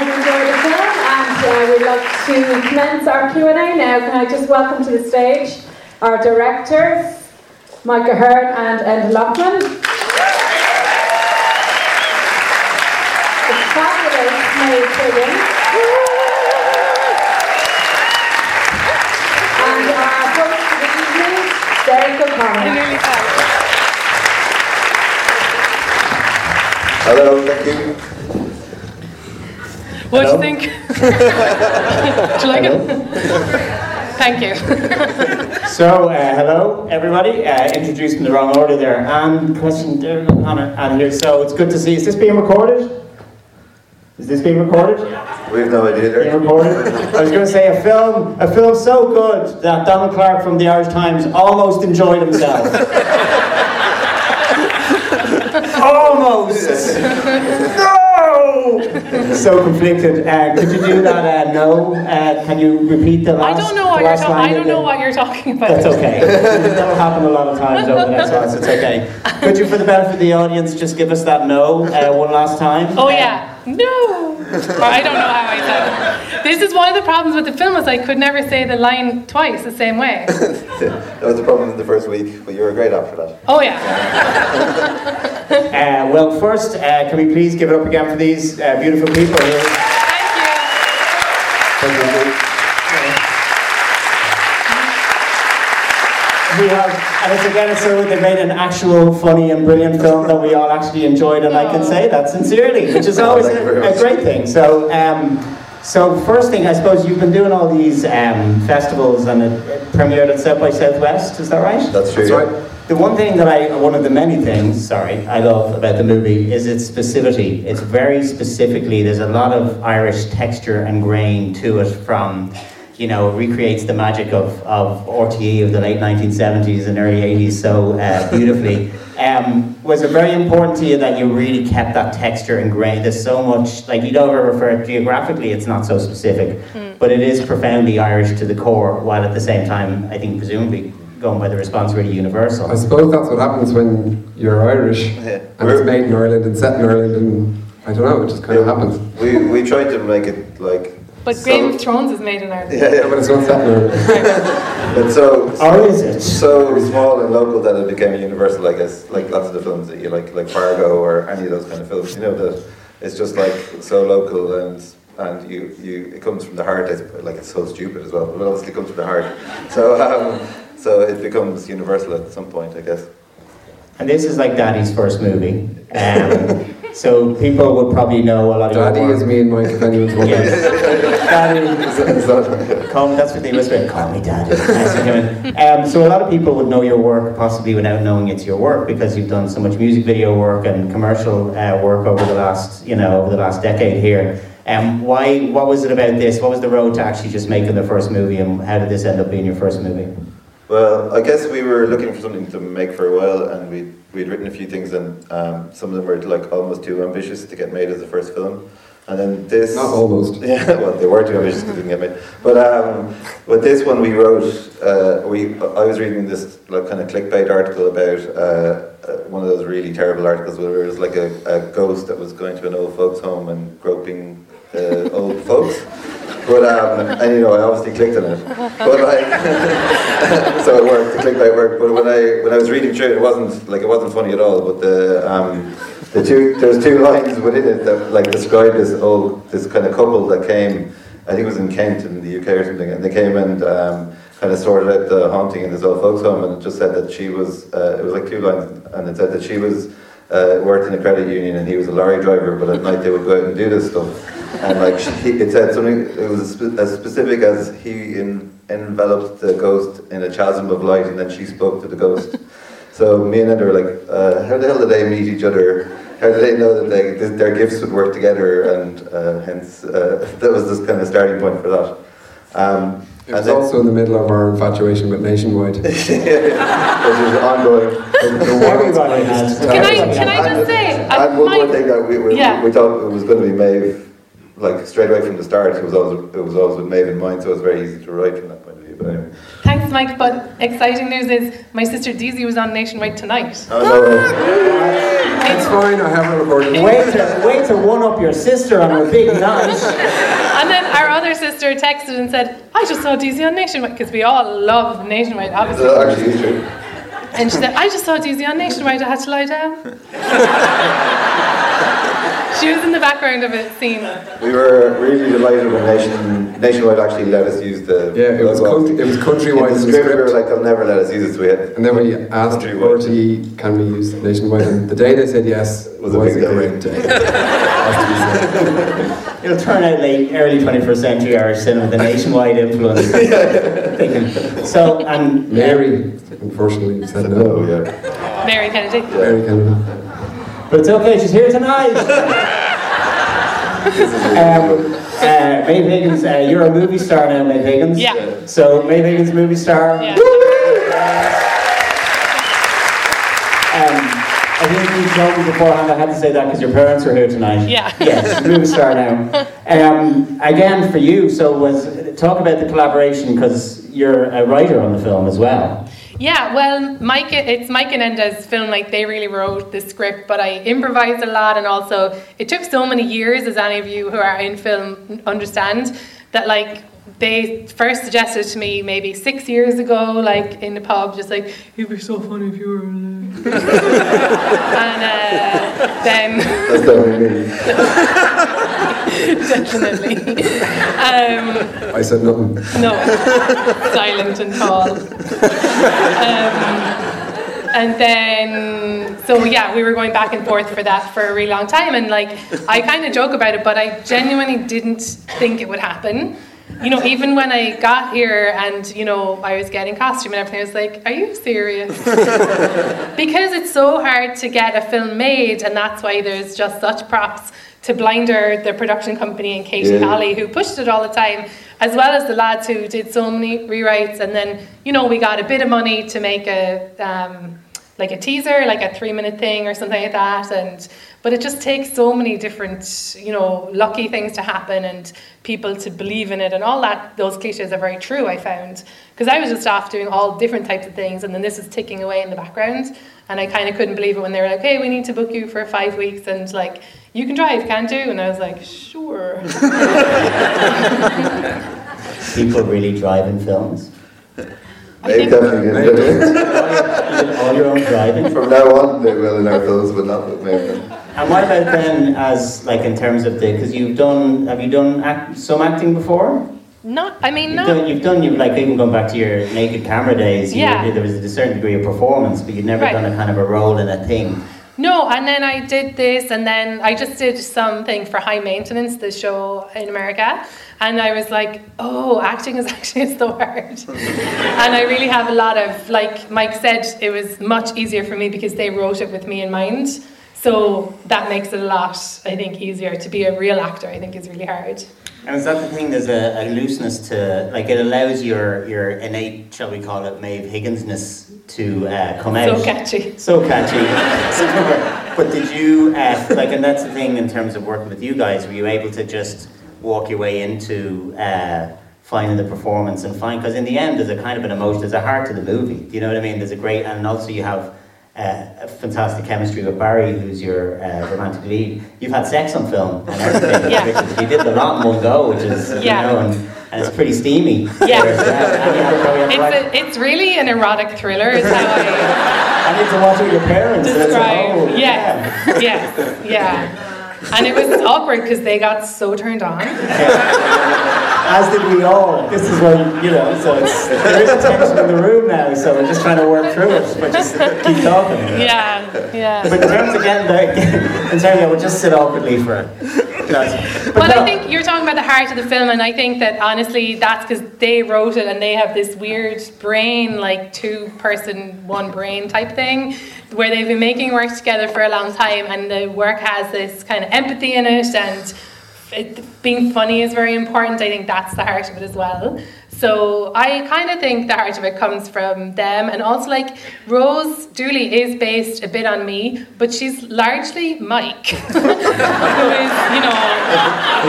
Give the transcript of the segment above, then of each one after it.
hope you enjoyed the film, and uh, we'd like to commence our Q&A now. Can I just welcome to the stage our directors, Mike Ahern and Enda Loughman. And our host for the evening, Derek O'Connor. Hello, thank you. What do you think? do you like it? Thank you. So, uh, hello everybody. Uh, introduced in the wrong order there. And question, Derek O'Connor, and here. So it's good to see. Is this being recorded? Is this being recorded? We have no idea. Being recorded. I was going to say a film, a film so good that Donald Clarke from the Irish Times almost enjoyed himself. almost. no. So conflicted. Uh, could you do that? Uh, no. Uh, can you repeat the last? I don't know what you're talking. I don't again? know what you're talking about. That's okay. That'll happen a lot of times over the next so it's okay. Could you, for the benefit of the audience, just give us that no uh, one last time? Oh yeah. No. Or I don't know how I said it. This is one of the problems with the film is I could never say the line twice the same way. that was the problem in the first week, but you were a great app for that. Oh yeah. Uh, well, first, uh, can we please give it up again for these uh, beautiful people here? Thank you. Thank you. we have, and it's again, it's so they made an actual funny and brilliant film that we all actually enjoyed, and I can say that sincerely, which is Oh, always thank you very a, a great thing. So, um, so first thing, I suppose you've been doing all these um, festivals and it, it premiered at South by Southwest, is that right? That's true. yeah. The one thing that I, one of the many things, sorry, I love about the movie is its specificity. It's very specifically, there's a lot of Irish texture and grain to it from, you know, recreates the magic of, of RTE of the late 1970s and early 80s so uh, beautifully. Um, was it very important to you that you really kept that texture and grain? There's so much, like you don't ever refer geographically, it's not so specific, hmm. but it is profoundly Irish to the core, while at the same time, I think presumably going by the response really universal. I suppose that's what happens when you're Irish Yeah. and it's made in Ireland and set in Ireland and I don't know, it just kind of happens. We, we tried to make it like. But so- Game of Thrones is made in Ireland. Yeah, Yeah, but it's not set in Ireland. But so. Or is it? So small and local that it became universal, I guess. Like lots of the films that you like, like Fargo or any of those kind of films. You know that it's just like so local and and you you it comes from the heart. It's, like it's so stupid as well, but it obviously comes from the heart. So um, so it becomes universal at some point, I guess. And this is like Daddy's first movie. Um, so people would probably know a lot of your Daddy work. is me and Mike, if anyone's wondering. Yes. Daddy. Is that- Call me, that's what they whisper, call me daddy. Nice to come in. Um, so a lot of people would know your work possibly without knowing it's your work because you've done so much music video work and commercial uh, work over the last, you know, over the last decade here. Um, why, what was it about this? What was the road to actually just making the first movie and how did this end up being your first movie? Well, I guess we were looking for something to make for a while, and we we'd written a few things, and um, some of them were like almost too ambitious to get made as a first film. And then this, Not almost. yeah, well, they were too ambitious because they didn't get made. But um, with this one, we wrote. Uh, we I was reading this like kind of clickbait article about uh, uh, one of those really terrible articles where it was like a, a ghost that was going to an old folks' home and groping uh, old folks. But um, and you know, I obviously clicked on it. But like, so it worked. The clickbait worked. But when I when I was reading through it, it wasn't like it wasn't funny at all. But the um, the two there's two lines within it that like describe this old this kind of couple that came. I think it was in Kent in the UK or something, and they came and um, kind of sorted out the haunting in this old folks' home, and it just said that she was. Uh, it was like two lines, and it said that she was uh, worked in a credit union and he was a lorry driver, but at night they would go out and do this stuff. And like she, it said something, it was as, spe- as specific as he in, enveloped the ghost in a chasm of light, and then she spoke to the ghost. So me and Ed were like, uh, how the hell did they meet each other? How did they know that they, th- their gifts would work together? And uh, hence, uh, that was this kind of starting point for that. Um, It was and then- also in the middle of our infatuation with Nationwide. which is ongoing. Everybody has. Can I- can I just say, I- and one my- more thing that we, we, Yeah. we thought it was going to be Maeve, like straight away from the start. It was always it was always with Maeve in mind, so it was very easy to write from that point of view. But anyway. Thanks, Mike. But exciting news is my sister Deezy was on Nationwide tonight. Oh, no way. It's fine, I have it recorded. Way to, way to one up your sister on her big night. And then our other sister texted and said, I just saw Deezy on Nationwide, because we all love Nationwide, uh, obviously. That actually is true. And she said, I just saw Deezy on Nationwide, I had to lie down. she was in the background of a scene. We were really delighted when Nation, Nationwide actually let us use the Yeah, it was logo. country- it was countrywide In in the the script, we were like, they'll never let us use it, so we had And then we asked Countrywide. Can we use nationwide? And the day they said yes Was a big day. great day. Has to be said. It'll turn out late, early 21st century Irish cinema, the nationwide influence. They so, and Mary, unfortunately, said Oh, no. yeah. Mary Kennedy. Mary Kennedy. But it's okay, she's here tonight. um, uh, Maeve Higgins, uh, you're a movie star now, Maeve Higgins. Yeah. So, Maeve Higgins, movie star. Yeah. Um, I think you told me beforehand I had to say that because your parents were here tonight. Yeah. Yes, movie star now. Um, again, for you, so was talk about the collaboration because you're a writer on the film as well. Yeah, well, Mike, it's Mike and Enda's film. Like they really wrote the script, but I improvised a lot, and also it took so many years, as any of you who are in film understand, that like they first suggested to me maybe six years ago, like in the pub, just like it'd be so funny if you were. alive." and uh, then That's definitely me. definitely, um, I said nothing. no, silent and tall. Um, and then, so yeah, we were going back and forth for that for a really long time. And like, I kind of joke about it, but I genuinely didn't think it would happen. You know, even when I got here and, you know, I was getting costume and everything, I was like, are you serious? because it's so hard to get a film made, and that's why there's just such props to Blinder, the production company, and Katie Yeah. Holly, who pushed it all the time, as well as the lads who did so many rewrites. And then, you know, we got a bit of money to make a um, like a teaser, like a three-minute thing or something like that. And but it just takes so many different, you know, lucky things to happen and people to believe in it and all that. Those cliches are very true. I found because I was just off doing all different types of things, and then this is ticking away in the background. And I kind of couldn't believe it when they were like, "Hey, we need to book you for five weeks," and like, "You can drive, can't you?" And I was like, "Sure." People really drive in films. I They think- definitely did. You did all your own driving. From now on, they will in our films, but not with me. And what about then, as like in terms of the, because you've done, have you done act, some acting before? Not, I mean, You've not. done, you've done, you've like even going back to your naked camera days. You Yeah. were- there was a certain degree of performance, but you'd never Right. done a kind of a role in a thing. No, and then I did this, and then I just did something for High Maintenance, the show in America, and I was like, oh, acting is actually is the hard. and I really have a lot of, like Mike said, it was much easier for me because they wrote it with me in mind. So that makes it a lot, I think, easier to be a real actor. I think is really hard. And is that the thing? There's a, a looseness to, like, it allows your your innate, shall we call it, Maeve Higginsness to uh, come out. So catchy. So catchy. But did you, uh, like, and that's the thing in terms of working with you guys, were you able to just walk your way into uh, finding the performance and find, because in the end, there's a kind of an emotion, there's a heart to the movie. Do you know what I mean? There's a great, and also you have uh, a fantastic chemistry with Barry, who's your uh, romantic lead. You've had sex on film and everything. Yeah. you did the lot in one go, which is, you know, and, and it's pretty steamy. Yeah. There's that. And you have to go, you have to It's, a, it's really an erotic thriller, is how I. I need to watch it with your parents. and it's like, oh, describe. Yeah, yeah, yeah. And it was awkward because they got so turned on. As did we all. This is when, you know, so it's, there is a tension in the room now, so we're just trying to work through it, but just keep talking. Yeah, yeah. But in terms getting the, in terms of, we'll just sit awkwardly for it. But Well, no, I think you're talking about the heart of the film, and I think that honestly, that's because they wrote it and they have this weird brain, like two person, one brain type thing, where they've been making work together for a long time, and the work has this kind of empathy in it, and it, being funny is very important. I think that's the heart of it as well. So I kind of think the heart of it comes from them, and also like Rose Dooley is based a bit on me, but she's largely Mike, who is you know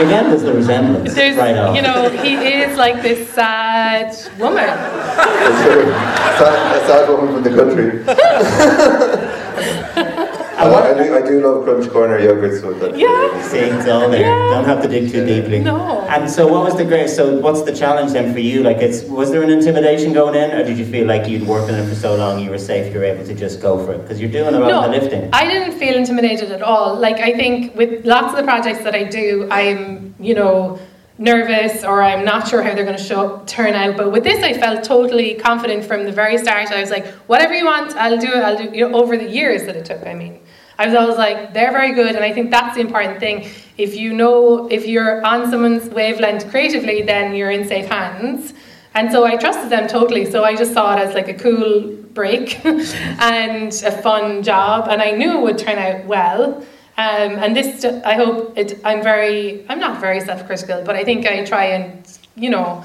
Again, there's the resemblance. there's right off. you know he is like this sad woman. sad, a sad woman from the country. And I, I, do, I do love Crunch Corner yogurt, so that Yeah. See, it's all there. Yeah. Don't have to dig too deeply. No. And so, what was the great? So, what's the challenge then for you? Like, it's was there an intimidation going in, or did you feel like you'd worked in it for so long, you were safe, you were able to just go for it? Because you're doing a lot of the lifting. I didn't feel intimidated at all. Like I think with lots of the projects that I do, I'm you know nervous or I'm not sure how they're going to show turn out. But with this, I felt totally confident from the very start. I was like, whatever you want, I'll do it. I'll do. You know, over the years that it took, I mean. I was always like, they're very good, and I think that's the important thing. If you know, if you're on someone's wavelength creatively, then you're in safe hands. And so I trusted them totally. So I just saw it as like a cool break and a fun job, and I knew it would turn out well. Um, and this, I hope it. I'm very. I'm not very self-critical, but I think I try and, you know,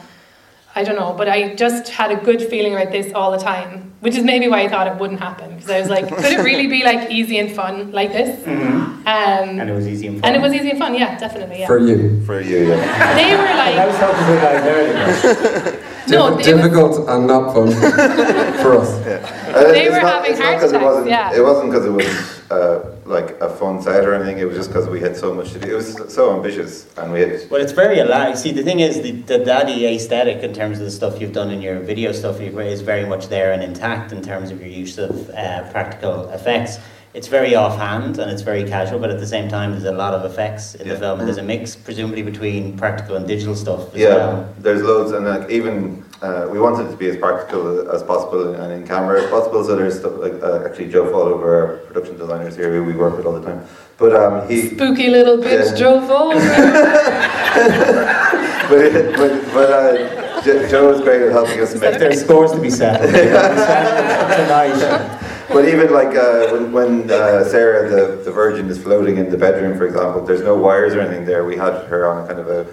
I don't know, but I just had a good feeling about this all the time, which is maybe why I thought it wouldn't happen because I was like, could it really be like easy and fun like this? Um, And it was easy and fun. and it was easy and fun, yeah, definitely, yeah. For you. for you, yeah. They were I like, talking to the guys earlier. no, Dif- they were- difficult and not fun for us. Uh, They were not- having it's not it attacks, wasn't, yeah. It wasn't because it was uh, like a fun set or anything. It was just because we had so much to do. It was so ambitious, and we had Well, it's very alive. See, the thing is, the, the daddy aesthetic in terms of the stuff you've done in your video stuff is very much there and intact in terms of your use of uh, practical effects. It's very offhand and it's very casual, but at the same time, there's a lot of effects in the film, and there's a mix, presumably, between practical and digital stuff as yeah. well. There's loads, and like even uh, we wanted it to be as practical as possible and in camera as possible. So there's stuff like uh, actually Joe Fallover, our production designers here, who we work with all the time. But um, he spooky little bitch Yeah. drove over. but, but, but uh, Jo- Joe was great at helping us make. There's scores to be settled. Tonight. But even like uh, when, when uh, Sarah, the, the Virgin, is floating in the bedroom, for example, there's no wires or anything there. We had her on kind of a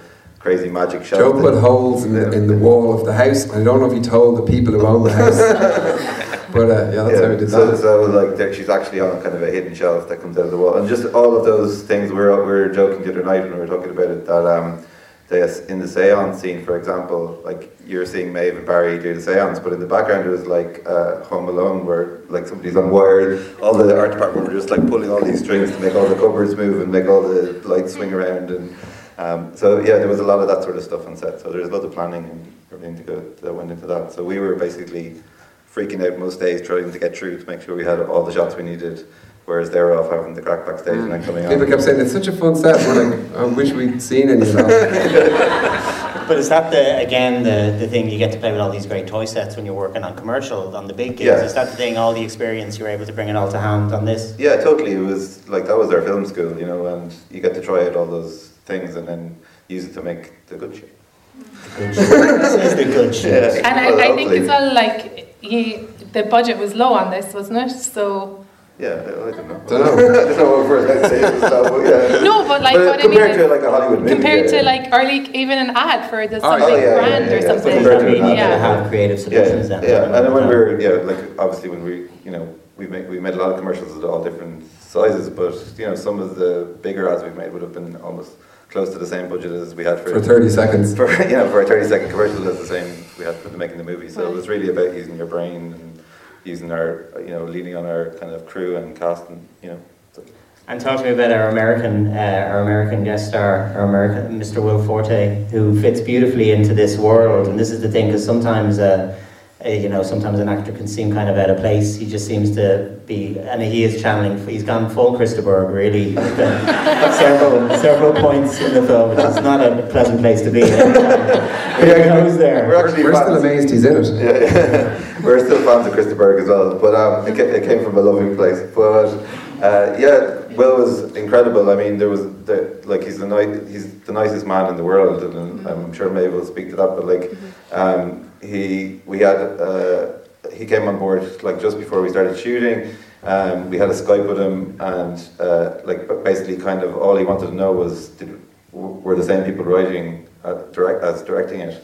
crazy magic shelf. Joe put holes in the, in the wall of the house. I don't know if he told the people who own the house. but uh, yeah, that's how we did so, that. so like there, she's actually on kind of a hidden shelf that comes out of the wall, and just all of those things. We were, we were joking the other night when we were talking about it that um, the, in the seance scene, for example, like you're seeing Maeve and Barry do the seance, but in the background it was like uh, Home Alone, where like somebody's unwired. All the art department were just like pulling all these strings to make all the cupboards move and make all the lights swing around, and um, so yeah, there was a lot of that sort of stuff on set. So there's a lot of planning and everything to go that went into that. So we were basically freaking out most days trying to get through to make sure we had all the shots we needed, whereas they were off having the crack backstage and then coming People on. kept saying it's such a fun set. We're like, I wish we'd seen any of that. But is that the again the, the thing you get to play with all these great toy sets when you're working on commercial on the big gigs? Yeah. Is that the thing? All the experience you were able to bring it all to hand on this? Yeah, totally. It was like that was our film school, you know, and you get to try out all those things and then use it to make the good shit. This the good shit. Yeah. And I, Well, I think hopefully. as well, like he, the budget was low on this, wasn't it? So Yeah, I I don't know. Dunno. I don't know what we're to say it was that, but yeah. no, but like But what I mean compared to like a Hollywood movie, compared yeah, to like or like even an ad for the Oh, something yeah, yeah, brand yeah, or yeah. something. Compared Compared to to an ad, to yeah. have creative Yeah, solutions then. yeah, and when we were yeah, like obviously when we you know we made we made a lot of commercials at all different sizes, but you know some of the bigger ads we've made would have been almost close to the same budget as we had for For 30 seconds. for you know for a thirty second commercial that's the same we had for the making the movie. So it was really about using your brain and using our you know leaning on our kind of crew and cast and you know. So. And talk to me about our American, uh, our American guest star, our American Mr. Will Forte, who fits beautifully into this world. And this is the thing, because sometimes, uh, you know, sometimes an actor can seem kind of out of place. He just seems to be, and he is channeling. He's gone full Christopher, really. several, several points in the film, which is not a pleasant place to be. But he goes there. We're actually We're still amazed he's in it. Yeah, we're still fans of Chris de Burgh as well, but um, it, ca- it came from a loving place. But uh, yeah, Will was incredible. I mean, there was the, like he's the ni- he's the nicest man in the world, and I'm sure Maeve will speak to that. But like, um, he we had uh, he came on board like just before we started shooting. Um, we had a Skype with him, and uh, like basically, kind of all he wanted to know was did, were the same people writing uh, direct as directing it.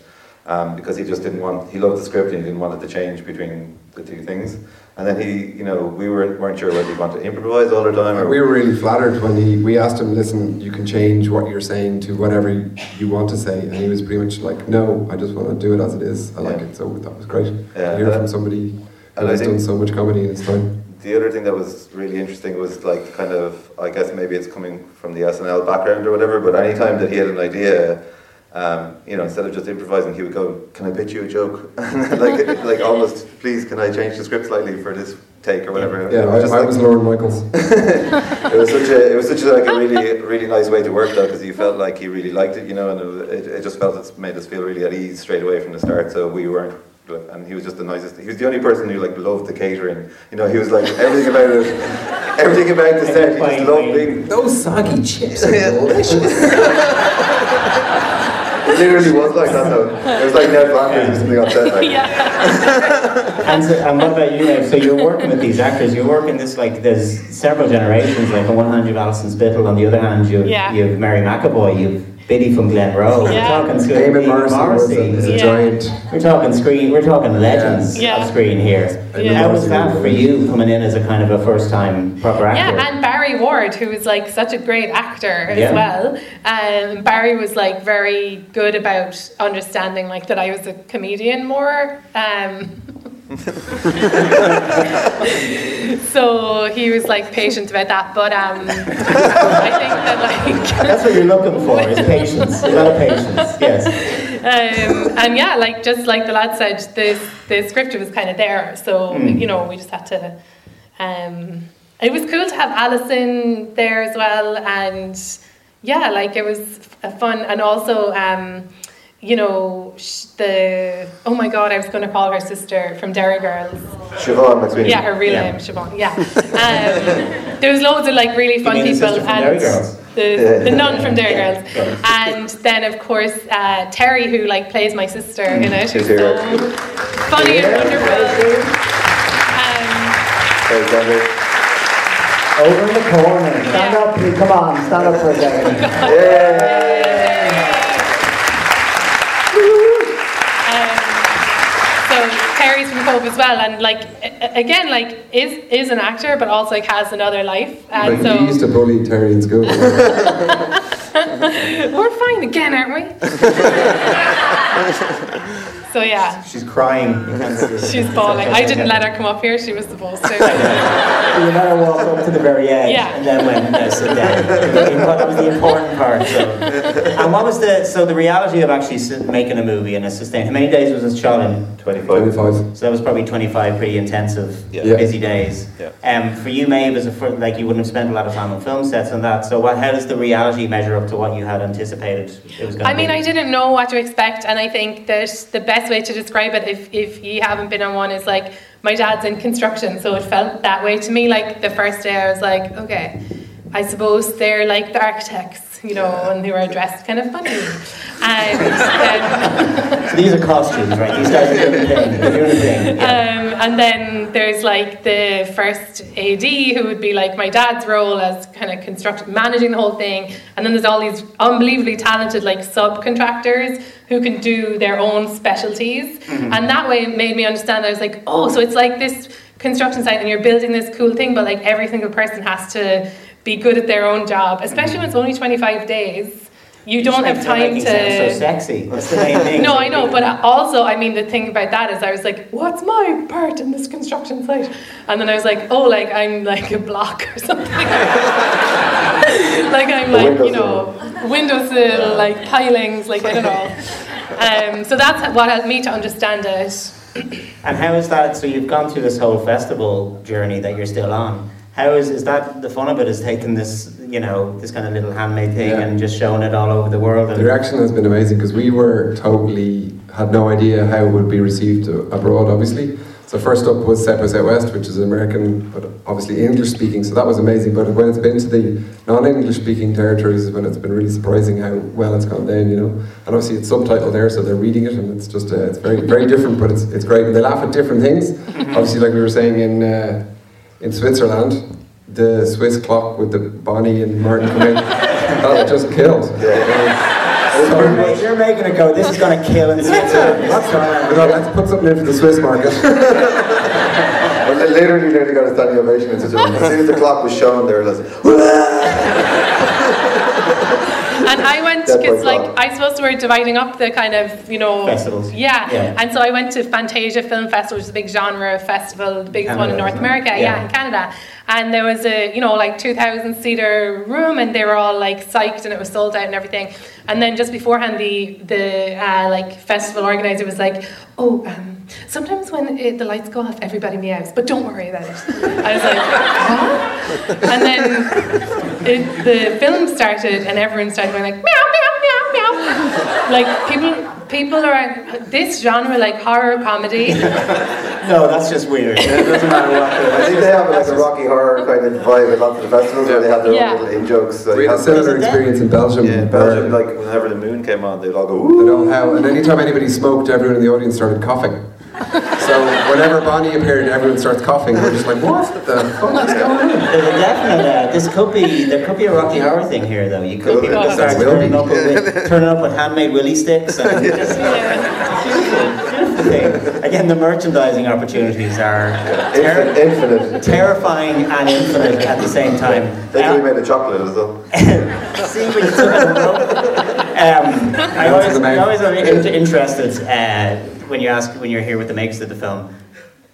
Um, because he just didn't want. He loved the script and he didn't want it to change between the two things. And then he, you know, we weren't weren't sure whether he wanted to improvise all the time or We were really flattered when he, we asked him, listen, you can change what you're saying to whatever you, want to say. And he was pretty much like, no, I just want to do it as it is. I like it. So that was great. Yeah, hear from somebody who has done so much comedy in his time. The other thing that was really interesting was like kind of I guess maybe it's coming from the SNL background or whatever, but any time that he had an idea, um, you know, instead of just improvising, he would go, "Can I pitch you a joke?" like like almost, please, can I change the script slightly for this take or whatever? Yeah, It I, just I like- was Lorne Michaels. it was such a it was such a, like a really really nice way to work though because you felt like he really liked it, you know, and it, it, it just felt it made us feel really at ease straight away from the start. So we weren't. And he was just the nicest. He was the only person who like loved the catering. You know, he was like everything about it, everything about the set. He just loved being. Those soggy chips are delicious. It literally was like that though. It was like Ned Flanders or something on set. Like. yeah. And, so, and what about you, Niamh? So you're working with these actors. You're working this like there's several generations. Like on one hand you've Alison Spittle, on the other hand you've Yeah. you've Mary McEvoy, you've Biddy from Glenroe. Yeah. We're talking screen. Eamon Morrissey was a, is a Yeah. giant. We're talking screen. We're talking legends Yeah. of screen here. Yeah. How was that for you coming in as a kind of a first time proper actor? Yeah, and Barry Ward, who was like such a great actor as Yeah. well. Um, Barry was like very good about understanding like that I was a comedian more. Um, so he was like patient about that, but um, I think that like. That's what you're looking for is patience. A lot of patience. Yes. um, and yeah, like just like the lad said, the the script was kind of there, so Mm. you know we just had to. Um, it was cool to have Alison there as well, and yeah, like it was a fun, and also. Um, you know, the oh my god, I was going to call her sister from Derry Girls. Siobhan McSweeney. Yeah, her real Yeah. name, Siobhan. Yeah. Um, there was loads of like really fun mean people sister and Derry the the nun from Derry Girls, and then of course uh, Terry who like plays my sister in it, who's She's here. so funny and wonderful. Um, Over in the corner. Stand Yeah. up, please. Come on, stand up for a second. um, Cove as well, and like again, like is is an actor, but also like has another life, and Like, so he used to bully Terry in school. we're fine again, aren't we? so yeah. She's crying. You can't see it. She's bawling. I didn't let her come up here. She was supposed to. You let her walk up to the very edge Yeah. and then went no, sit down. that was the important part. So. And what was the so the reality of actually making a movie and a sustain? How many days was it shot in? 25. 25. So that was probably twenty five pretty intensive, Yeah. busy days. Yeah. Um, for you, Maeve, as a fir- like you wouldn't have spent a lot of time on film sets and that. So what? How does the reality measure up to what you had anticipated it was going I mean, be? I didn't know what to expect, and I think that the best way to describe it, if, if you haven't been on one, is like my dad's in construction, so it felt that way to me. Like the first day, I was like, okay, I suppose they're like the architects, you know, and they were dressed kind of funny. And then, So these are costumes, right? These guys are doing a thing. They're doing a thing. Yeah. um, and then there's like the first AD who would be like my dad's role as kind of construct managing the whole thing, and then there's all these unbelievably talented like subcontractors who can do their own specialties, and that way it made me understand. That I was like, oh, so it's like this construction site, and you're building this cool thing, but like every single person has to be good at their own job, especially when it's only 25 days. You don't have time to. so sexy. That's the main thing. No, I know, but also, I mean, the thing about that is I was like, what's my part in this construction site? And then I was like, oh, like I'm like a block or something. like I'm like, you know, windowsill, like pilings, like I don't know. Um, so that's what helped me to understand it. And how is that? So you've gone through this whole festival journey that you're still on. How is is that the fun of it? Is taking this, you know, this kind of little handmade thing Yeah. and just showing it all over the world? The reaction has been amazing because we were totally had no idea how it would be received abroad. Obviously, so first up was South by Southwest, which is American, but obviously English speaking. So that was amazing. But when it's been to the non-English speaking territories, is when it's been really surprising how well it's gone down. You know, and obviously it's subtitled there, so they're reading it, and it's just uh, it's very very different, but it's it's great. And they laugh at different things. obviously, like we were saying in uh, in Switzerland, the Swiss clock with the Bonnie and Martin come in, that just killed. Yeah. You're, you're making it go, this is going to kill in Switzerland. Is gonna- We let's put something in for the Swiss market. They literally nearly got a standing ovation in Switzerland. As soon as the clock was shown, they were like, And I went because, like, wrong. I suppose we're dividing up the kind of, you know, Festivals. Yeah. Yeah. And so I went to Fantasia Film Festival, which is a big genre festival, the biggest one in North? America. Yeah. Yeah. in Canada. And there was a, you know, like 2,000 seater room, and they were all like psyched, and it was sold out and everything. And then just beforehand, the the uh, like festival organizer was like, "Oh, um, sometimes when it, the lights go off, everybody meows, but don't worry about it." I was like, "Huh?" And then it, the film started, and everyone started going like, "Meow, meow, meow, meow." Like people, people are this genre, like horror comedy. No, that's just weird. It doesn't matter what I think they have like a Rocky Horror kind of vibe at lots of the festivals where they have their Yeah. own little in jokes. So We you had a similar experience in Belgium. yeah, in where Belgium, uh, like whenever the moon came on, they'd all go, I Ooh. don't know how, and anytime anybody smoked, everyone in the audience started coughing. So whenever Bonnie appeared, everyone starts coughing. We're just like, what the fuck is going on? There's a definite. Uh, this could be. There could be a Rocky Horror thing here, though. You could Could people be. start turning be. up, with, turning up with handmade willy sticks and just Yeah. beautiful, beautiful. Again, the merchandising opportunities are ter- infinite. terrifying and infinite at the same time. They Uh, could be made of chocolate as well. See what you took on the rope. Um, I always, the I always am interested uh, when you ask when you're here with the makers of the film.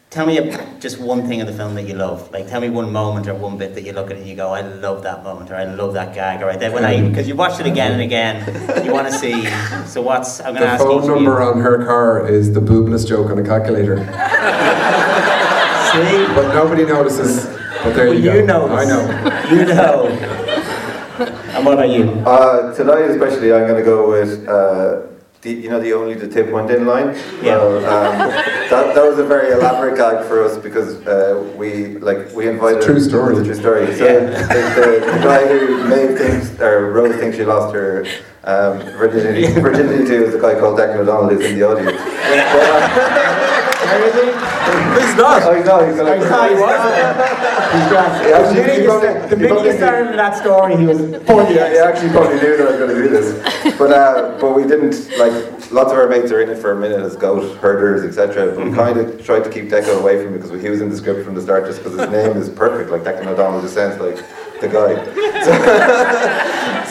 Tell me a, just one thing in the film that you love. Like, tell me one moment or one bit that you look at it and you go, "I love that moment," or "I love that gag," or "I did when I," because you watched it again and again. You want to see. So what's? I'm going to The ask each phone of you. number on her car is the boobless joke on a calculator. See, But nobody notices. But there well, you go. you know. I know. You know. And what about you? Uh, tonight, especially, I'm going to go with. Uh, the, you know the only the tip went in line. Yeah. Well, um, that, that was a very elaborate gag for us because uh, we like we invited. True story. True story. So Yeah. the, the, the guy who Maeve thinks or Rose thinks she lost her um, virginity virginity to is a guy called Declan O'Donnell who's in the audience. But, uh, Where is he? He's not. oh, he's not. He's gonna. I thought he was. He's grand. Yeah, The actually, minute he you probably- start- the he minute probably you started with that story, he was for Yeah, he actually probably knew that I was going to do this, but uh, but we didn't like. Lots of our mates are in it for a minute as goat herders, etc. But we kind of tried to keep Deco away from it because he was in the script from the start, just because his name is perfect. Like Declan O'Donnell just sounds like the guy. So,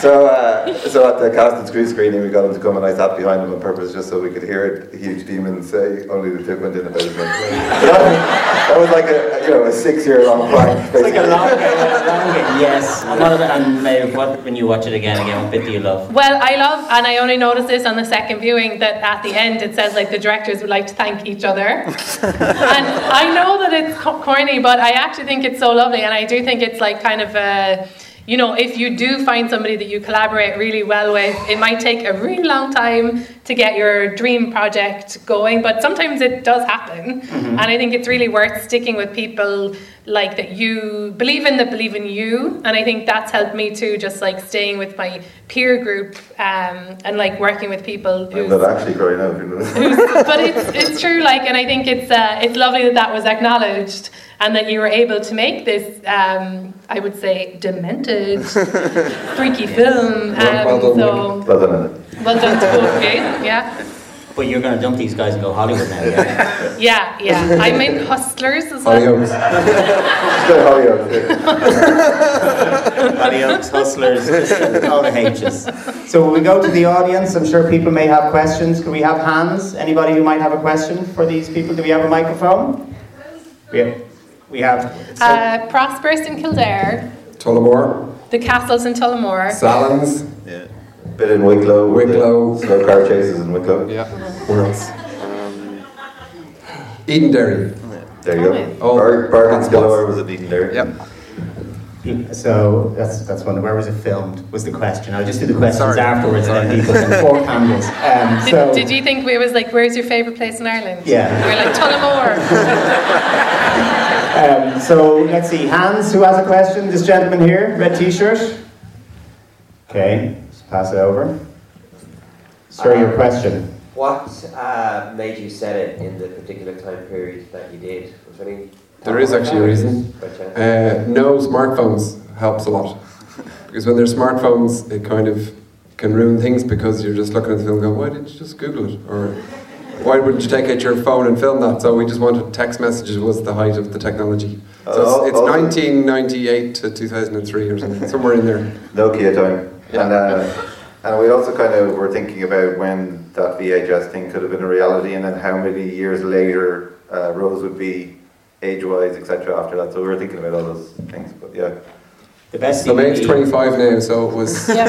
so, uh, so at the cast and screen screening, we got him to come and I sat behind him on purpose just so we could hear it, a huge demon say only the tip went in about his mouth. So that, that was like a you know a six year long prank. It's like a basically. long game, a long game. Yes. And what and Maeve, what, when you watch it again, again, what bit do you love? Well, I love, and I only noticed this on the second viewing, that at the end it says like the directors would like to thank each other. and I know that it's corny, but I actually think it's so lovely, and I do think it's like kind of a. You know, if you do find somebody that you collaborate really well with, it might take a really long time to get your dream project going, but sometimes it does happen. And I think it's really worth sticking with people like that you believe in that believe in you. And I think that's helped me too, just like staying with my peer group um, and like working with people I'm who's not actually growing up, You know. but it's it's true like and i think it's uh, it's lovely that that was acknowledged and that you were able to make this um, i would say demented freaky film um, Well- well done, so Well done, well done to both of you yeah But you're going to dump these guys and go Hollywood now, yeah? yeah yeah i'm in hustlers as well Adios. Just go Hollywood. Adios, hustlers, all the H's. So we go to the audience. I'm sure people may have questions. Can we have hands? Anybody who might have a question for these people? Do we have a microphone? We have. We have uh, prosperous in kildare Tullamore. the castles in tullamore Salons. Yeah. Bit in Wicklow. Wicklow. Slow car chases in Wicklow. Yeah. Where else? Edenderry. There you go. Oh, Bar- Bargains hotspots. galore was a beaten there. Yep. So that's that's one. Where was it filmed? Was the question? I'll just do the questions Sorry. afterwards, and then Sorry. people can four candles. Um, did, so did you think it was like where's your favourite place in ireland Yeah. we are like tullamore Um, so let's see. Hans, who has a question? This gentleman here, red T-shirt. Okay, just pass it over. Sir, your question. What uh, made you set it in the particular time period that you did? Was there any? There is actually a reason. Uh, no smartphones helps a lot because when there's smartphones, it kind of can ruin things because you're just looking at the film and go, why didn't you just Google it? Or why wouldn't you take out your phone and film that? So we just wanted text messages was the height of the technology. So Uh, it's, it's also- 1998 to 2003 or something, somewhere in there. Nokia time. Yeah. And, uh, and we also kind of were thinking about when that VHS thing could have been a reality and then how many years later uh, Rose would be age-wise, etc. after that. So we were thinking about all those things. But yeah, The best So Meg's DVD 25 now, so it was, Yeah.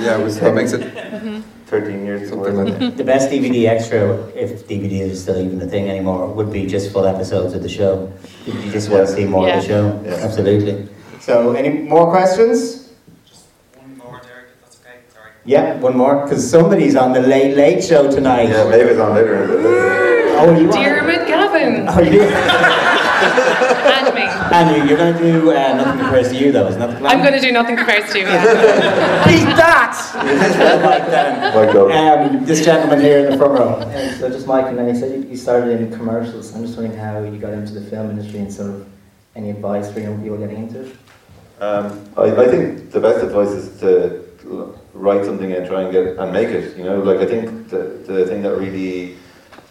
yeah, it was, that makes it mm-hmm. 13 years somewhere. something like that. The best DVD extra, if DVD is still even a thing anymore, would be just full episodes of the show. You just want to see more of the show. Yeah. Absolutely. So, any more questions? Just one more, Derek, if that's okay. Sorry. Yeah, one more, because somebody's on the late late show tonight. Yeah, maybe it's on later. Oh, you Diarmuid Gavin Oh, you? And me. Andrew, you're going to do uh, nothing compares to you, though, isn't that the plan? I'm going to do nothing compares to you. Yeah. beat that. like that. My God. Um, this gentleman here in the front row. Yeah, so just Mike, and then you said you- you started in commercials. I'm just wondering how you got into the film industry and sort of any advice for young people getting into it. Um, I, I think the best advice is to write something and try and get and make it. You know, like I think the, the thing that really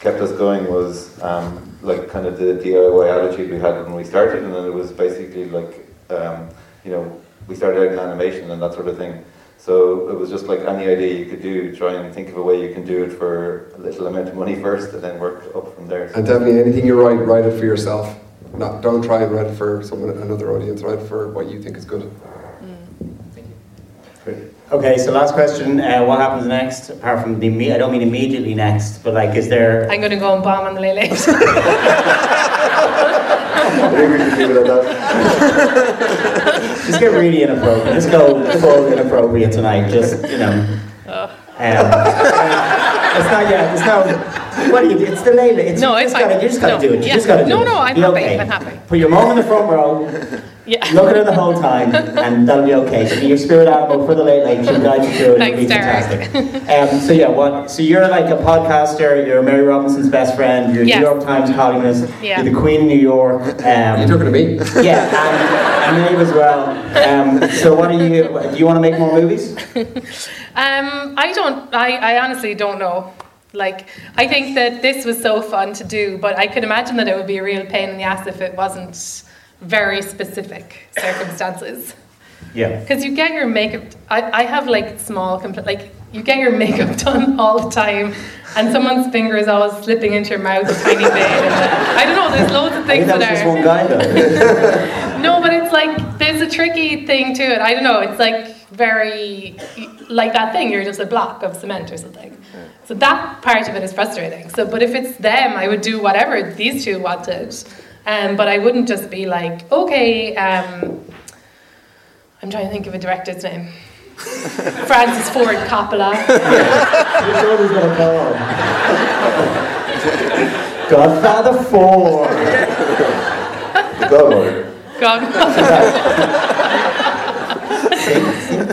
kept us going was um, like kind of the DIY attitude we had when we started, and then it was basically like um, you know we started out in animation and that sort of thing. So it was just like any idea you could do, try and think of a way you can do it for a little amount of money first, and then work up from there. And definitely anything you write, write it for yourself. Not, don't try and write it for someone, another audience. Write it for what you think is good. Okay, so last question. Uh, what happens next? Apart from the, imme- I don't mean immediately next, but like, is there? I'm going to go and bomb on the late late. I think we should leave it at that. Just get really inappropriate. Let's go full inappropriate tonight. Just you know. Ugh. Um, it's not yet. It's not. What do you do? It's the late. It's, No, you it's just gotta, fine. You just gotta No, do it. You yeah. just gotta do No, it. no, no, I'm Be happy, okay. I'm happy. Put your mom in the front row. yeah. Look at her the whole time, and that'll be okay. She'll be your spirit animal for the late night. She'll guide you through it. It'll be Derek. fantastic. Um, so yeah, what? So you're like a podcaster. You're Mary Robinson's best friend. You're a Yes. New York Times columnist. Yeah. You're the Queen of New York. Um, You're talking to me? yeah, and, and Maeve as well. Um, so what are you? Do you want to make more movies? Um, I don't. I, I honestly don't know. Like, I think that this was so fun to do, but I could imagine that it would be a real pain in the ass if it wasn't very specific circumstances. Yeah. Because you get your makeup. I, I have like small compl- like you get your makeup done all the time, and someone's finger is always slipping into your mouth a tiny bit. And I don't know. There's loads of I things that was that just are. one guy though. No, but it's like there's a tricky thing to it. I don't know. It's like very like that thing. You're just a block of cement or something. So that part of it is frustrating. So, but if it's them, I would do whatever these two wanted. Um, but I wouldn't just be like, okay. Um, I'm trying to think of a director's name. Francis Ford Coppola. Which one is gonna call? Godfather Four. The Godmother. God.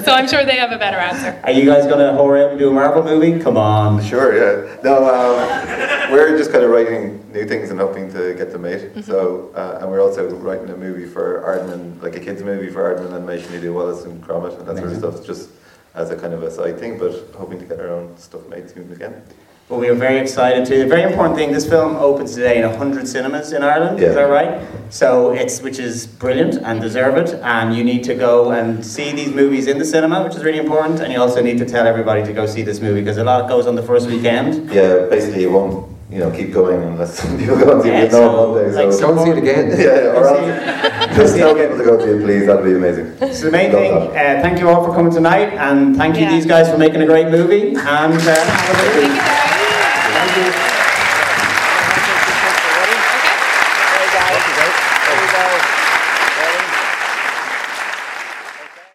So I'm sure they have a better answer. Are you guys gonna hurry up and do a Marvel movie? Come on. Sure, yeah. No, um, we're just kind of writing new things and hoping to get them made. Mm-hmm. So, uh, and we're also writing a movie for Aardman, like a kids' movie for Aardman Animation to do Wallace and Gromit and that sort of Amazing. stuff, just as a kind of a side thing, but hoping to get our own stuff made soon again. Well, we are very excited to. The very important thing: this film opens today in hundred cinemas in Ireland. Yeah. Is that right? So it's which is brilliant and deserved. And you need to go and see these movies in the cinema, which is really important. And you also need to tell everybody to go see this movie because a lot goes on the first weekend. Yeah, basically it won't, you know, keep going unless people go and see Yeah, it. No, so, one day, like, so. Go and see it again. Yeah, yeah, or Go else, just tell people to go see it, please. That'd be amazing. So the main Love thing, uh, thank you all for coming tonight, and thank you Yeah. these guys for making a great movie. And uh, Thank you.